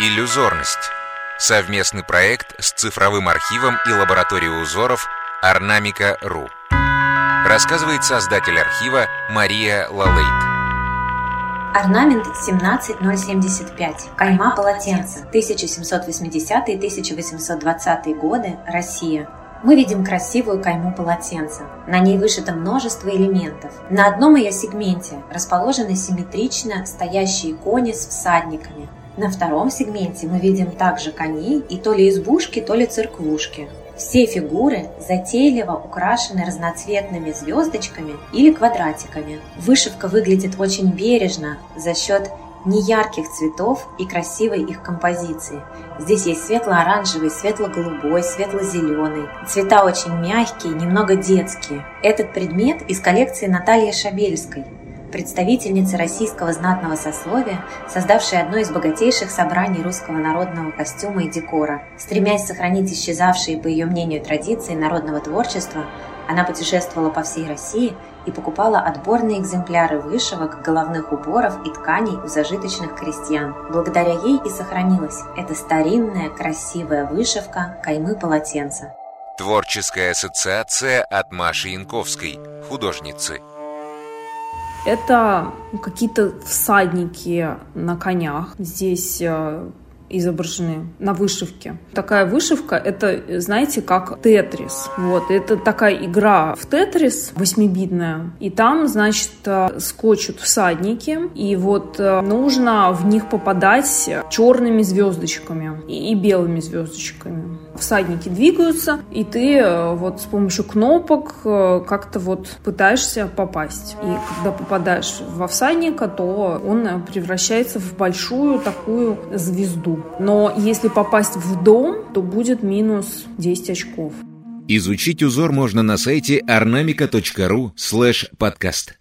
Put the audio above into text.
Иллюзорность. Совместный проект с цифровым архивом и лабораторией узоров Орнамика.ру. Рассказывает создатель архива Мария Лалейт. Орнамент 17075. Кайма полотенца. 1780-1820 годы. Россия. Мы видим красивую кайму полотенца. На ней вышито множество элементов. На одном ее сегменте расположены симметрично стоящие кони с всадниками. На втором сегменте мы видим также коней и то ли избушки, то ли церквушки. Все фигуры затейливо украшены разноцветными звездочками или квадратиками. Вышивка выглядит очень бережно за счет неярких цветов и красивой их композиции. Здесь есть светло-оранжевый, светло-голубой, светло-зеленый. Цвета очень мягкие, немного детские. Этот предмет из коллекции Натальи Шабельской, представительницы российского знатного сословия, создавшей одно из богатейших собраний русского народного костюма и декора. Стремясь сохранить исчезавшие, по ее мнению, традиции народного творчества, она путешествовала по всей России и покупала отборные экземпляры вышивок, головных уборов и тканей у зажиточных крестьян. Благодаря ей и сохранилась эта старинная красивая вышивка каймы полотенца. Творческая ассоциация от Маши Янковской, художницы. Это какие-то всадники на конях. Здесь э, изображены на вышивке. Такая вышивка — это, знаете, как тетрис. Вот, это такая игра в тетрис восьмибитная. И там, значит, э, скотчут всадники, и вот э, нужно в них попадать черными звездочками и белыми звездочками. Всадники двигаются, и ты э, вот с помощью кнопок как-то вот пытаешься попасть. И когда попадаешь во всадника, то он превращается в большую такую звезду. Но если попасть в дом, то будет минус 10 очков. Изучить узор можно на сайте ornamica.ru слэш подкаст.